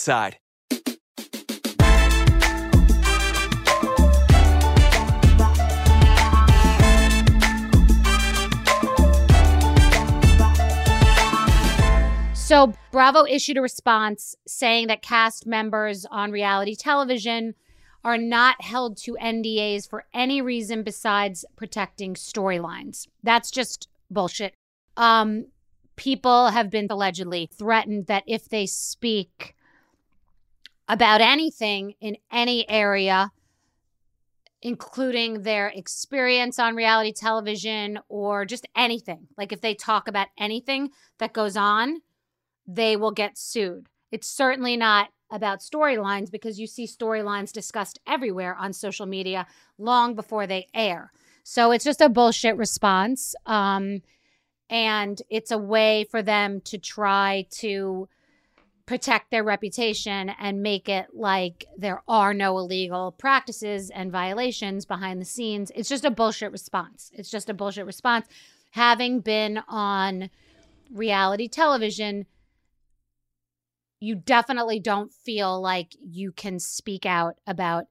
Side. So, Bravo issued a response saying that cast members on reality television are not held to NDAs for any reason besides protecting storylines. That's just bullshit. Um, people have been allegedly threatened that if they speak about anything in any area, including their experience on reality television or just anything, like if they talk about anything that goes on, they will get sued. It's certainly not about storylines because you see storylines discussed everywhere on social media long before they air. So it's just a bullshit response. Um, and it's a way for them to try to protect their reputation and make it like there are no illegal practices and violations behind the scenes. It's just a bullshit response. It's just a bullshit response. Having been on reality television, you definitely don't feel like you can speak out about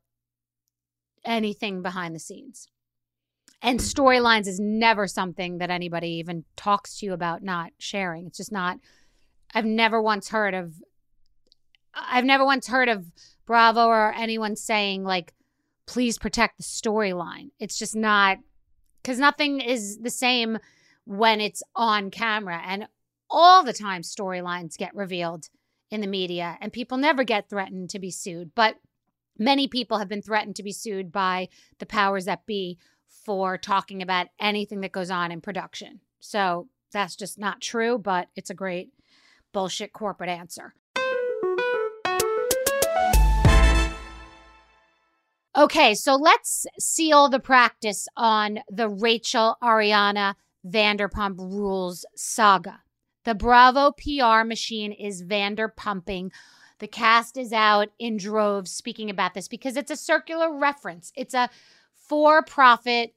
anything behind the scenes. And storylines is never something that anybody even talks to you about not sharing. It's just not, I've never once heard of, I've never once heard of Bravo or anyone saying, like, please protect the storyline. It's just not, because nothing is the same when it's on camera. And all the time, storylines get revealed in the media, and people never get threatened to be sued. But many people have been threatened to be sued by the powers that be for talking about anything that goes on in production. So that's just not true, but it's a great bullshit corporate answer. Okay, so let's seal the practice on the Rachel Ariana Vanderpump Rules saga. The Bravo PR machine is Vanderpumping. The cast is out in droves speaking about this because it's a circular reference. It's a for profit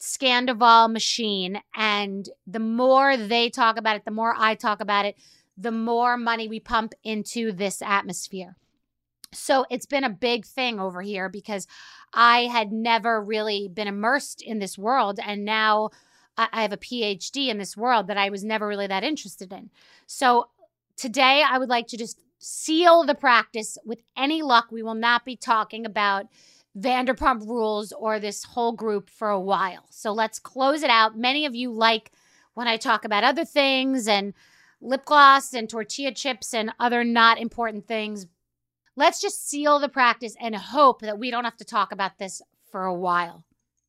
Scandoval machine. And the more they talk about it, the more I talk about it, the more money we pump into this atmosphere. So it's been a big thing over here because I had never really been immersed in this world. And now I have a PhD in this world that I was never really that interested in. So today I would like to just seal the practice with any luck. We will not be talking about Vanderpump rules or this whole group for a while. So let's close it out. Many of you like when I talk about other things and lip gloss and tortilla chips and other not important things. Let's just seal the practice and hope that we don't have to talk about this for a while.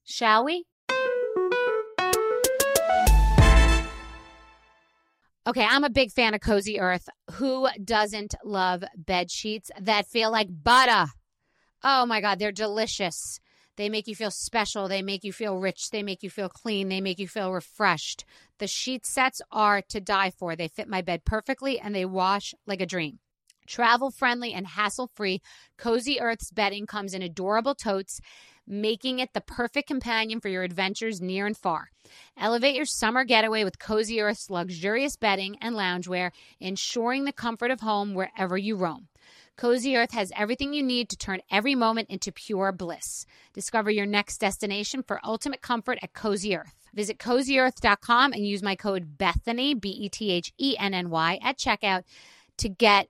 Shall we? Okay, I'm a big fan of Cozy Earth. Who doesn't love bed sheets that feel like butter? Oh my God, they're delicious. They make you feel special. They make you feel rich. They make you feel clean. They make you feel refreshed. The sheet sets are to die for. They fit my bed perfectly and they wash like a dream. Travel friendly and hassle free, Cozy Earth's bedding comes in adorable totes, making it the perfect companion for your adventures near and far. Elevate your summer getaway with Cozy Earth's luxurious bedding and loungewear, ensuring the comfort of home wherever you roam. Cozy Earth has everything you need to turn every moment into pure bliss. Discover your next destination for ultimate comfort at Cozy Earth. Visit cozyearth.com and use my code Bethenny, B E T H E N N Y, at checkout to get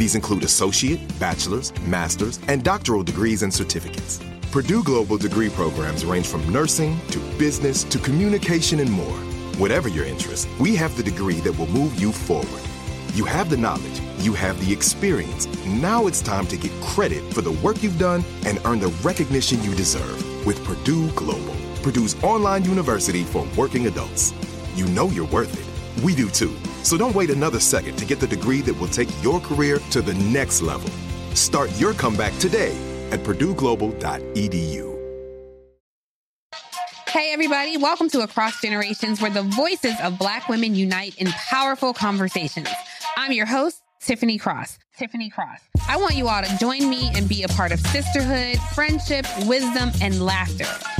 These include associate, bachelor's, master's, and doctoral degrees and certificates. Purdue Global degree programs range from nursing to business to communication and more. Whatever your interest, we have the degree that will move you forward. You have the knowledge, you have the experience. Now it's time to get credit for the work you've done and earn the recognition you deserve with Purdue Global, Purdue's online university for working adults. You know you're worth it. We do too. So don't wait another second to get the degree that will take your career to the next level. Start your comeback today at purdueglobal.edu. Hey, everybody, welcome to Across Generations, where the voices of Black women unite in powerful conversations. I'm your host, Tiffany Cross. Tiffany Cross. I want you all to join me and be a part of sisterhood, friendship, wisdom, and laughter.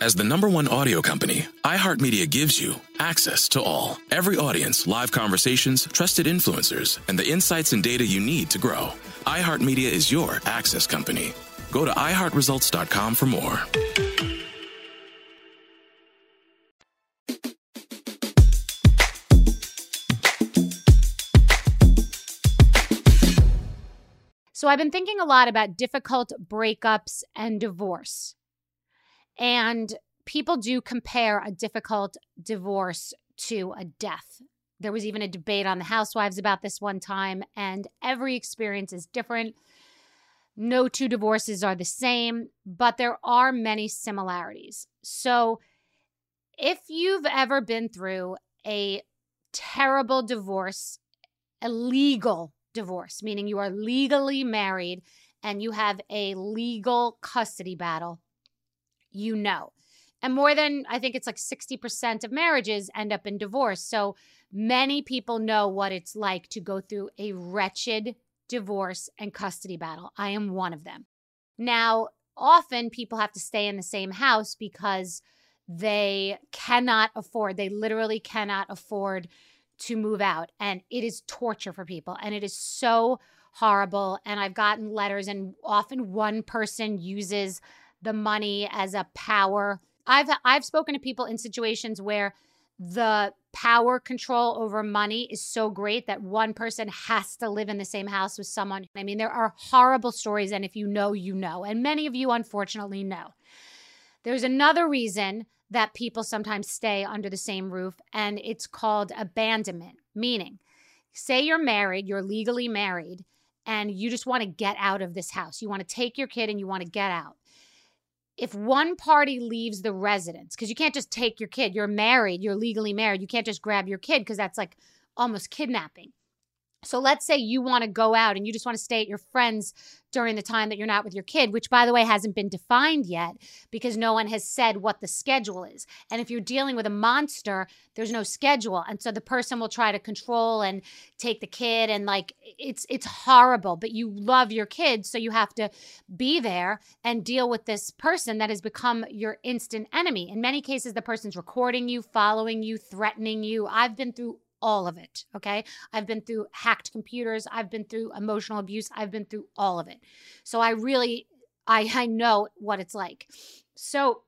As the number one audio company, iHeartMedia gives you access to all. Every audience, live conversations, trusted influencers, and the insights and data you need to grow. iHeartMedia is your access company. Go to iHeartResults.com for more. So I've been thinking a lot about difficult breakups and divorce. And people do compare a difficult divorce to a death. There was even a debate on the Housewives about this one time, and every experience is different. No two divorces are the same, but there are many similarities. So, if you've ever been through a terrible divorce, a legal divorce, meaning you are legally married and you have a legal custody battle, you know. And more than, I think it's like 60% of marriages end up in divorce. So many people know what it's like to go through a wretched divorce and custody battle. I am one of them. Now, often people have to stay in the same house because they cannot afford, they literally cannot afford to move out. And it is torture for people. And it is so horrible. And I've gotten letters, and often one person uses the money as a power. I've I've spoken to people in situations where the power control over money is so great that one person has to live in the same house with someone. I mean, there are horrible stories, and if you know, you know. And many of you, unfortunately, know. There's another reason that people sometimes stay under the same roof, and it's called abandonment, meaning say you're married, you're legally married, and you just want to get out of this house. You want to take your kid and you want to get out. If one party leaves the residence, because you can't just take your kid, you're married, you're legally married, you can't just grab your kid because that's like almost kidnapping. So let's say you want to go out and you just want to stay at your friend's during the time that you're not with your kid, which by the way hasn't been defined yet because no one has said what the schedule is. And if you're dealing with a monster, there's no schedule. And so the person will try to control and take the kid and like it's it's horrible, but you love your kids, so you have to be there and deal with this person that has become your instant enemy. In many cases the person's recording you, following you, threatening you. I've been through all of it. Okay. I've been through hacked computers. I've been through emotional abuse. I've been through all of it. So I really, I, I know what it's like. So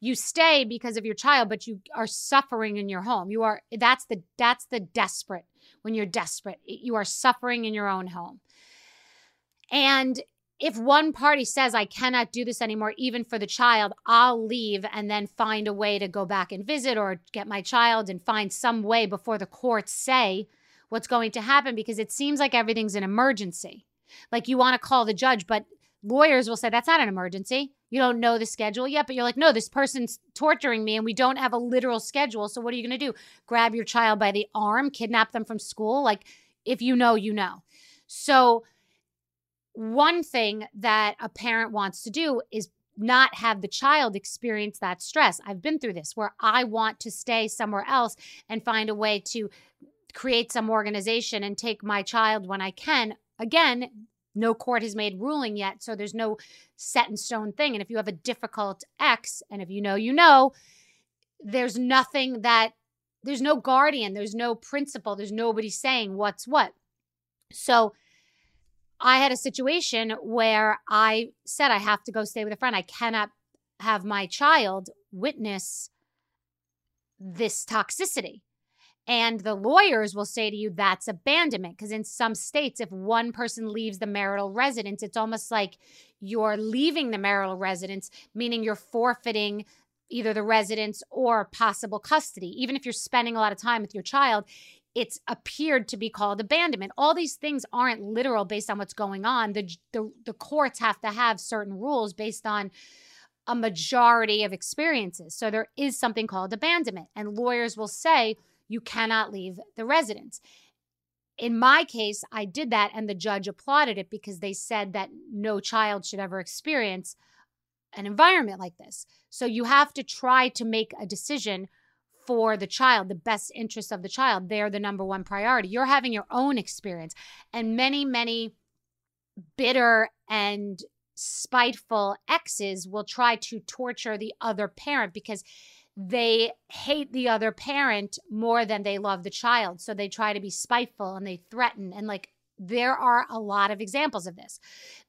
you stay because of your child, but you are suffering in your home. You are, that's the, that's the desperate when you're desperate. You are suffering in your own home. And if one party says, I cannot do this anymore, even for the child, I'll leave and then find a way to go back and visit or get my child and find some way before the courts say what's going to happen because it seems like everything's an emergency. Like you want to call the judge, but lawyers will say, That's not an emergency. You don't know the schedule yet, but you're like, No, this person's torturing me and we don't have a literal schedule. So what are you going to do? Grab your child by the arm, kidnap them from school? Like, if you know, you know. So, one thing that a parent wants to do is not have the child experience that stress. I've been through this where I want to stay somewhere else and find a way to create some organization and take my child when I can. Again, no court has made ruling yet, so there's no set in stone thing. And if you have a difficult ex, and if you know, you know, there's nothing that there's no guardian, there's no principle, there's nobody saying what's what. So I had a situation where I said I have to go stay with a friend. I cannot have my child witness this toxicity. And the lawyers will say to you that's abandonment because in some states, if one person leaves the marital residence, it's almost like you're leaving the marital residence, meaning you're forfeiting either the residence or possible custody. Even if you're spending a lot of time with your child, it's appeared to be called abandonment. All these things aren't literal based on what's going on. The, the, the courts have to have certain rules based on a majority of experiences. So there is something called abandonment, and lawyers will say you cannot leave the residence. In my case, I did that, and the judge applauded it because they said that no child should ever experience an environment like this. So you have to try to make a decision for the child, the best interest of the child. They're the number one priority. You're having your own experience. And many, many bitter and spiteful exes will try to torture the other parent because they hate the other parent more than they love the child. So they try to be spiteful and they threaten. And like, there are a lot of examples of this.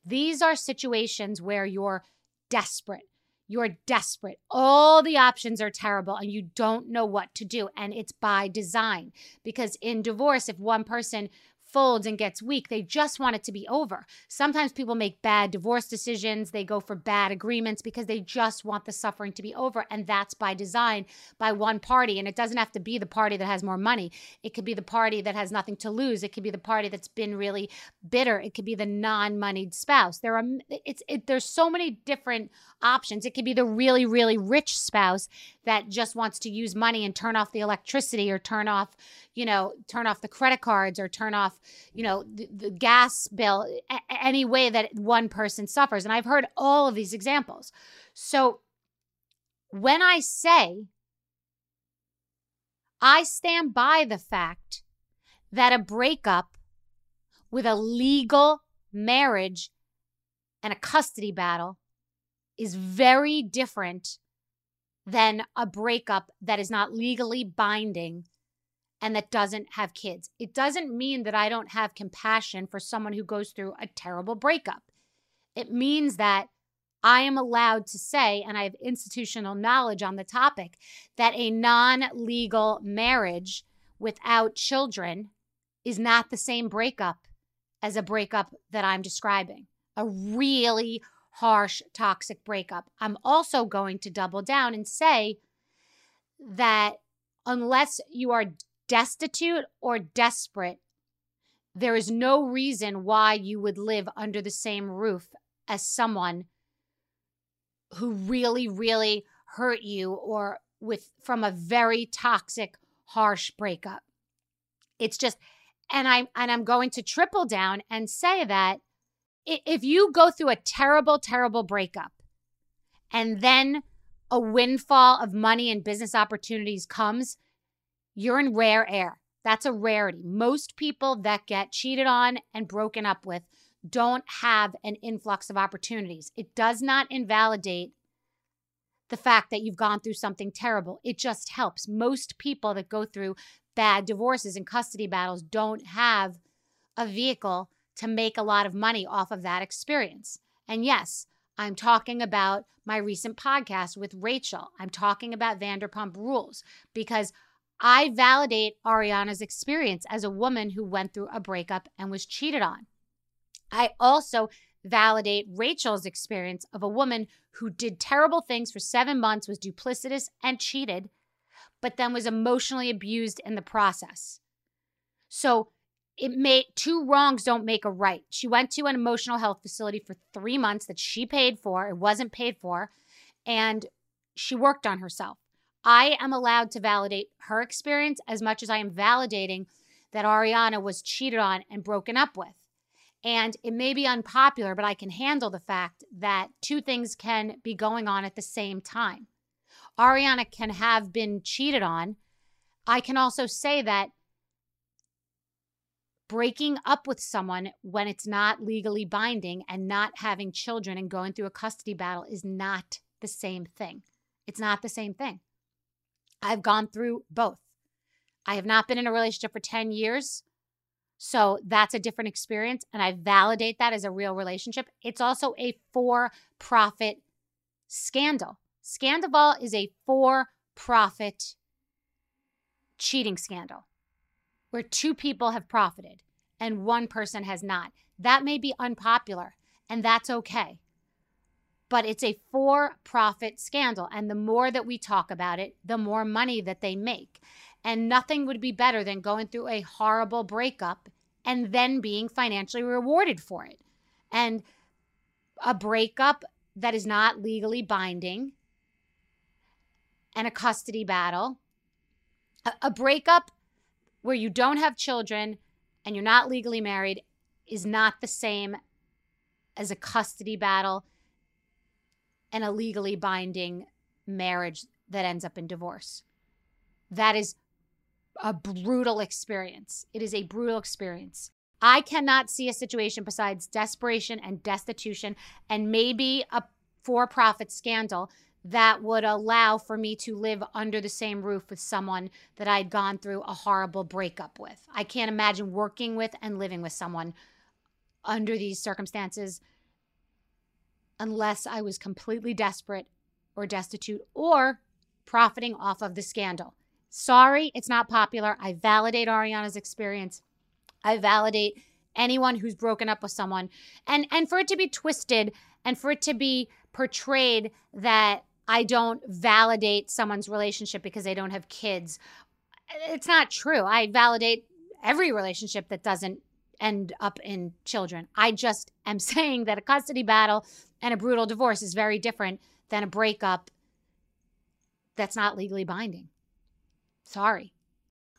These are situations where you're desperate you're desperate. All the options are terrible and you don't know what to do. And it's by design because in divorce, if one person folds and gets weak. They just want it to be over. Sometimes people make bad divorce decisions, they go for bad agreements because they just want the suffering to be over. And that's by design by one party. And it doesn't have to be the party that has more money, it could be the party that has nothing to lose, it could be the party that's been really bitter, it could be the non moneyed spouse. There are, it's, it, there's so many different options. It could be the really, really rich spouse that just wants to use money and turn off the electricity or turn off, you know, turn off the credit cards or turn off, you know, the, the gas bill, a- any way that one person suffers. And I've heard all of these examples. So when I say, I stand by the fact that a breakup with a legal marriage and a custody battle is very different than a breakup that is not legally binding and that doesn't have kids. It doesn't mean that I don't have compassion for someone who goes through a terrible breakup. It means that I am allowed to say, and I have institutional knowledge on the topic, that a non legal marriage without children is not the same breakup as a breakup that I'm describing. A really harsh, toxic breakup. I'm also going to double down and say that unless you are destitute or desperate, there is no reason why you would live under the same roof as someone who really, really hurt you or with from a very toxic, harsh breakup. It's just, and I'm and I'm going to triple down and say that if you go through a terrible, terrible breakup and then a windfall of money and business opportunities comes, you're in rare air. That's a rarity. Most people that get cheated on and broken up with don't have an influx of opportunities. It does not invalidate the fact that you've gone through something terrible. It just helps. Most people that go through bad divorces and custody battles don't have a vehicle to make a lot of money off of that experience. And yes, I'm talking about my recent podcast with Rachel. I'm talking about Vanderpump Rules because I validate Ariana's experience as a woman who went through a breakup and was cheated on. I also validate Rachel's experience of a woman who did terrible things for seven months, was duplicitous and cheated, but then was emotionally abused in the process. So it made two wrongs don't make a right. She went to an emotional health facility for three months that she paid for, it wasn't paid for, and she worked on herself. I am allowed to validate her experience as much as I am validating that Ariana was cheated on and broken up with. And it may be unpopular, but I can handle the fact that two things can be going on at the same time. Ariana can have been cheated on. I can also say that breaking up with someone when it's not legally binding and not having children and going through a custody battle is not the same thing. It's not the same thing. I've gone through both. I have not been in a relationship for 10 years. So that's a different experience. And I validate that as a real relationship. It's also a for profit scandal. Scandoval is a for profit cheating scandal where two people have profited and one person has not. That may be unpopular, and that's okay. But it's a for profit scandal. And the more that we talk about it, the more money that they make. And nothing would be better than going through a horrible breakup and then being financially rewarded for it. And a breakup that is not legally binding and a custody battle, a, a breakup where you don't have children and you're not legally married is not the same as a custody battle and a legally binding marriage that ends up in divorce. That is a brutal experience. It is a brutal experience. I cannot see a situation besides desperation and destitution and maybe a for profit scandal that would allow for me to live under the same roof with someone that I'd gone through a horrible breakup with. I can't imagine working with and living with someone under these circumstances unless I was completely desperate or destitute or profiting off of the scandal. Sorry, it's not popular. I validate Ariana's experience. I validate anyone who's broken up with someone. And and for it to be twisted and for it to be portrayed that I don't validate someone's relationship because they don't have kids. It's not true. I validate every relationship that doesn't end up in children. I just am saying that a custody battle and a brutal divorce is very different than a breakup that's not legally binding. Sorry.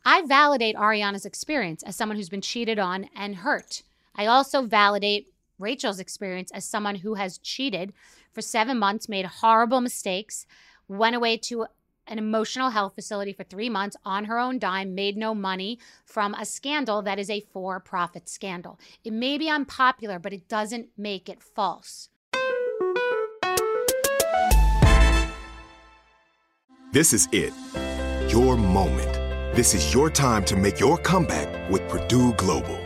I validate Ariana's experience as someone who's been cheated on and hurt. I also validate Rachel's experience as someone who has cheated for seven months, made horrible mistakes, went away to an emotional health facility for three months on her own dime, made no money from a scandal that is a for profit scandal. It may be unpopular, but it doesn't make it false. This is it your moment. This is your time to make your comeback with Purdue Global.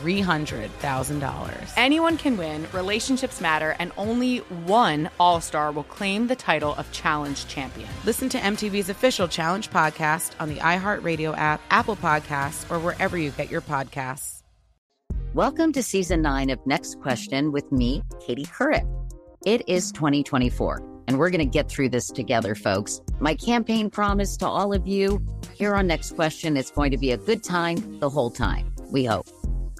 $300,000. Anyone can win, relationships matter, and only one All Star will claim the title of Challenge Champion. Listen to MTV's official Challenge podcast on the iHeartRadio app, Apple Podcasts, or wherever you get your podcasts. Welcome to season nine of Next Question with me, Katie Couric. It is 2024 and we're going to get through this together, folks. My campaign promise to all of you here on Next Question is going to be a good time the whole time. We hope.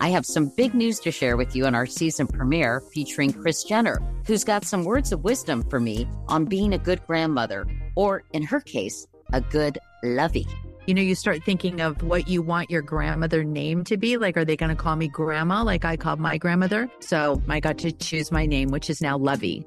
I have some big news to share with you in our season premiere featuring Kris Jenner, who's got some words of wisdom for me on being a good grandmother, or in her case, a good lovey. You know, you start thinking of what you want your grandmother name to be. Like, are they going to call me grandma like I called my grandmother? So I got to choose my name, which is now Lovey.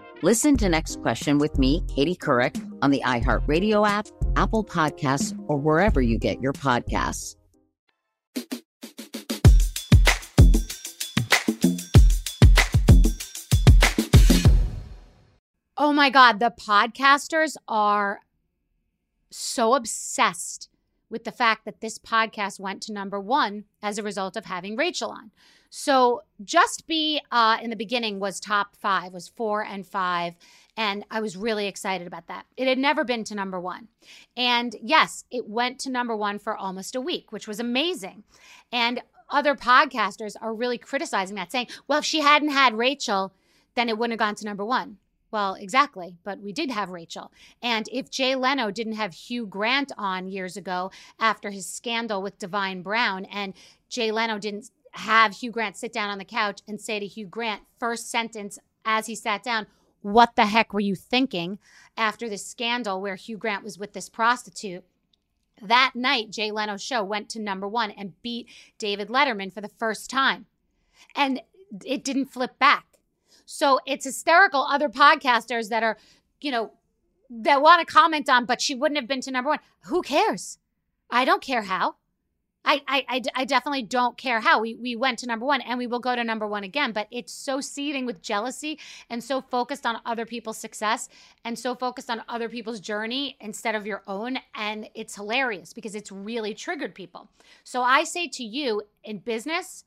Listen to Next Question with me, Katie Couric, on the iHeartRadio app, Apple Podcasts, or wherever you get your podcasts. Oh my God, the podcasters are so obsessed with the fact that this podcast went to number one as a result of having Rachel on. So Just B uh, in the beginning was top five, was four and five. And I was really excited about that. It had never been to number one. And yes, it went to number one for almost a week, which was amazing. And other podcasters are really criticizing that, saying, well, if she hadn't had Rachel, then it wouldn't have gone to number one. Well, exactly, but we did have Rachel. And if Jay Leno didn't have Hugh Grant on years ago after his scandal with Divine Brown, and Jay Leno didn't have Hugh Grant sit down on the couch and say to Hugh Grant, first sentence as he sat down, What the heck were you thinking after this scandal where Hugh Grant was with this prostitute? That night, Jay Leno's show went to number one and beat David Letterman for the first time. And it didn't flip back. So it's hysterical. Other podcasters that are, you know, that want to comment on, but she wouldn't have been to number one. Who cares? I don't care how. I, I, I, definitely don't care how. We, we went to number one and we will go to number one again but it's so seething with jealousy and so focused on other people's success and so focused on other people's journey instead of your own and it's hilarious because it's really triggered people. So i say to you in business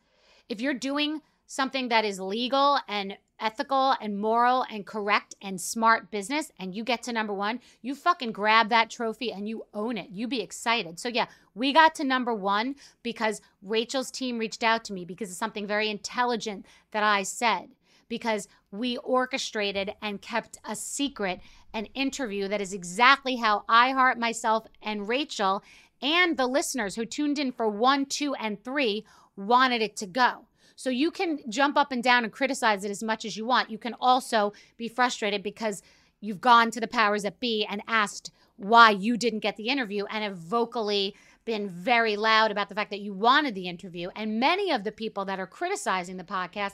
if you're doing something that is legal and ethical and moral and correct and smart business and you get to number one, you fucking grab that trophy and you own it. You be excited. So, yeah, we got to number one because Rachel's team reached out to me because of something very intelligent that I said. Because we orchestrated and kept a secret an interview that is exactly how iHeart myself and Rachel and the listeners who tuned in for one, two, and three wanted it to go. So you can jump up and down and criticize it as much as you want. You can also be frustrated because you've gone to the powers that be and asked why you didn't get the interview and have vocally been very loud about the fact that you wanted the interview. And many of the people that are criticizing the podcast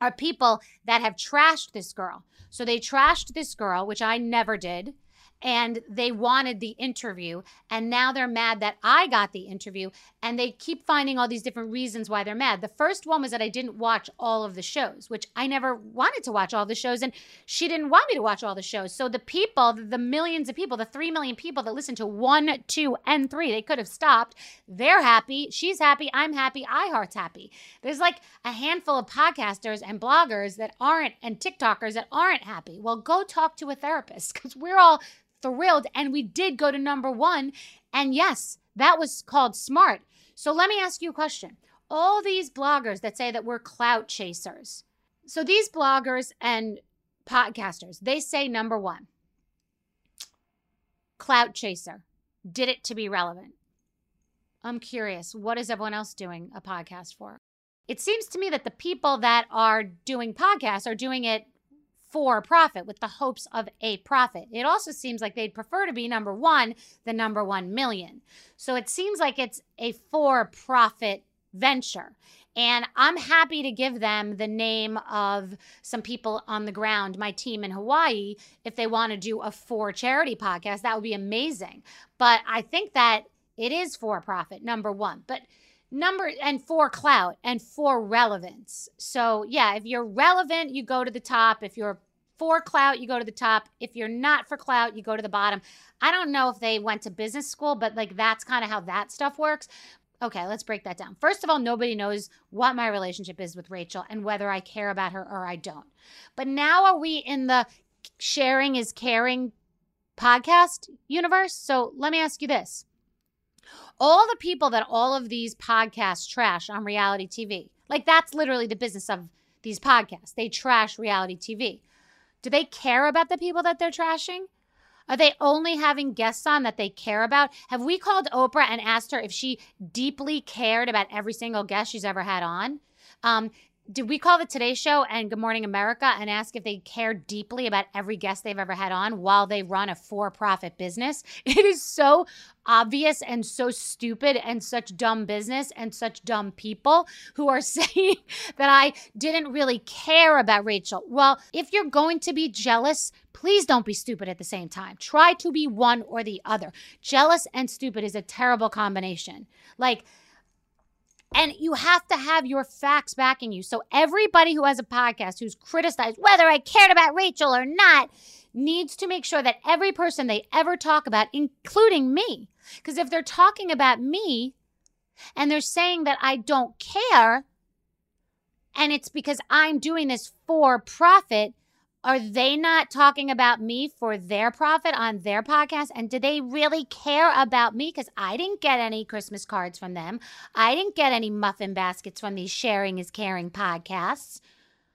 are people that have trashed this girl. So they trashed this girl, which I never did and they wanted the interview and now they're mad that I got the interview and they keep finding all these different reasons why they're mad. The first one was that I didn't watch all of the shows, which I never wanted to watch all the shows and she didn't want me to watch all the shows. So the people, the millions of people, the 3 million people that listen to 1, 2 and 3, they could have stopped. They're happy, she's happy, I'm happy, iHeart's happy. There's like a handful of podcasters and bloggers that aren't and TikTokers that aren't happy. Well, go talk to a therapist cuz we're all thrilled. And we did go to number one. And yes, that was called smart. So let me ask you a question. All these bloggers that say that we're clout chasers. So these bloggers and podcasters, they say number one, clout chaser, did it to be relevant. I'm curious, what is everyone else doing a podcast for? It seems to me that the people that are doing podcasts are doing it for profit with the hopes of a profit. It also seems like they'd prefer to be number one than number one million. So it seems like it's a for profit venture. And I'm happy to give them the name of some people on the ground, my team in Hawaii, if they want to do a for charity podcast. That would be amazing. But I think that it is for profit, number one. But number and for clout and for relevance. So, yeah, if you're relevant, you go to the top. If you're for clout, you go to the top. If you're not for clout, you go to the bottom. I don't know if they went to business school, but like that's kind of how that stuff works. Okay, let's break that down. First of all, nobody knows what my relationship is with Rachel and whether I care about her or I don't. But now are we in the sharing is caring podcast universe? So let me ask you this all the people that all of these podcasts trash on reality TV. Like that's literally the business of these podcasts. They trash reality TV. Do they care about the people that they're trashing? Are they only having guests on that they care about? Have we called Oprah and asked her if she deeply cared about every single guest she's ever had on? Um, did we call the Today Show and Good Morning America and ask if they care deeply about every guest they've ever had on while they run a for profit business? It is so obvious and so stupid and such dumb business and such dumb people who are saying that I didn't really care about Rachel. Well, if you're going to be jealous, please don't be stupid at the same time. Try to be one or the other. Jealous and stupid is a terrible combination. Like, and you have to have your facts backing you. So everybody who has a podcast who's criticized whether I cared about Rachel or not needs to make sure that every person they ever talk about, including me, because if they're talking about me and they're saying that I don't care, and it's because I'm doing this for profit, are they not talking about me for their profit on their podcast? And do they really care about me? Because I didn't get any Christmas cards from them. I didn't get any muffin baskets from these Sharing is Caring podcasts.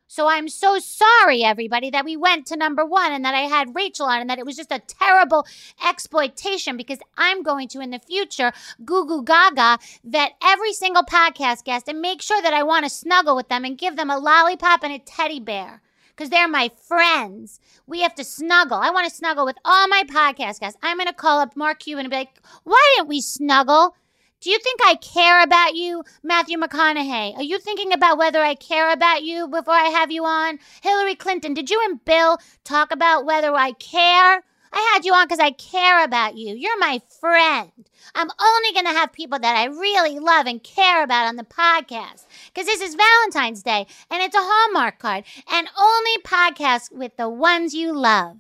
So I'm so sorry, everybody, that we went to number one and that I had Rachel on and that it was just a terrible exploitation because I'm going to, in the future, goo goo gaga vet every single podcast guest and make sure that I want to snuggle with them and give them a lollipop and a teddy bear because they're my friends. We have to snuggle. I want to snuggle with all my podcast guests. I'm going to call up Mark Cuban and be like, why didn't we snuggle? Do you think I care about you, Matthew McConaughey? Are you thinking about whether I care about you before I have you on? Hillary Clinton, did you and Bill talk about whether I care? I had you on because I care about you. You're my friend. I'm only going to have people that I really love and care about on the podcast because this is Valentine's Day and it's a Hallmark card and only podcast with the ones you love.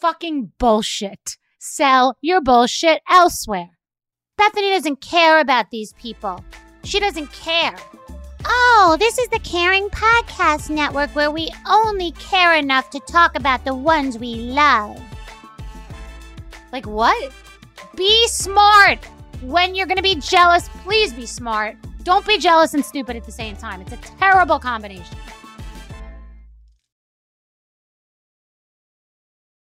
Fucking bullshit. Sell your bullshit elsewhere. Bethenny doesn't care about these people. She doesn't care. Oh, this is the Caring Podcast Network where we only care enough to talk about the ones we love. Like what? Be smart. When you're going to be jealous, please be smart. Don't be jealous and stupid at the same time. It's a terrible combination.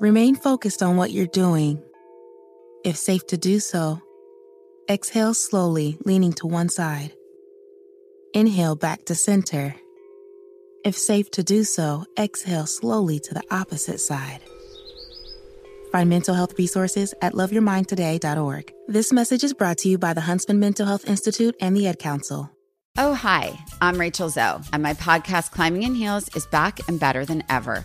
Remain focused on what you're doing. If safe to do so, exhale slowly, leaning to one side. Inhale back to center. If safe to do so, exhale slowly to the opposite side. Find mental health resources at loveyourmindtoday.org. This message is brought to you by the Huntsman Mental Health Institute and the Ad Council. Oh, hi, I'm Rachel Zoe, and my podcast, Climbing in Heels, is back and better than ever.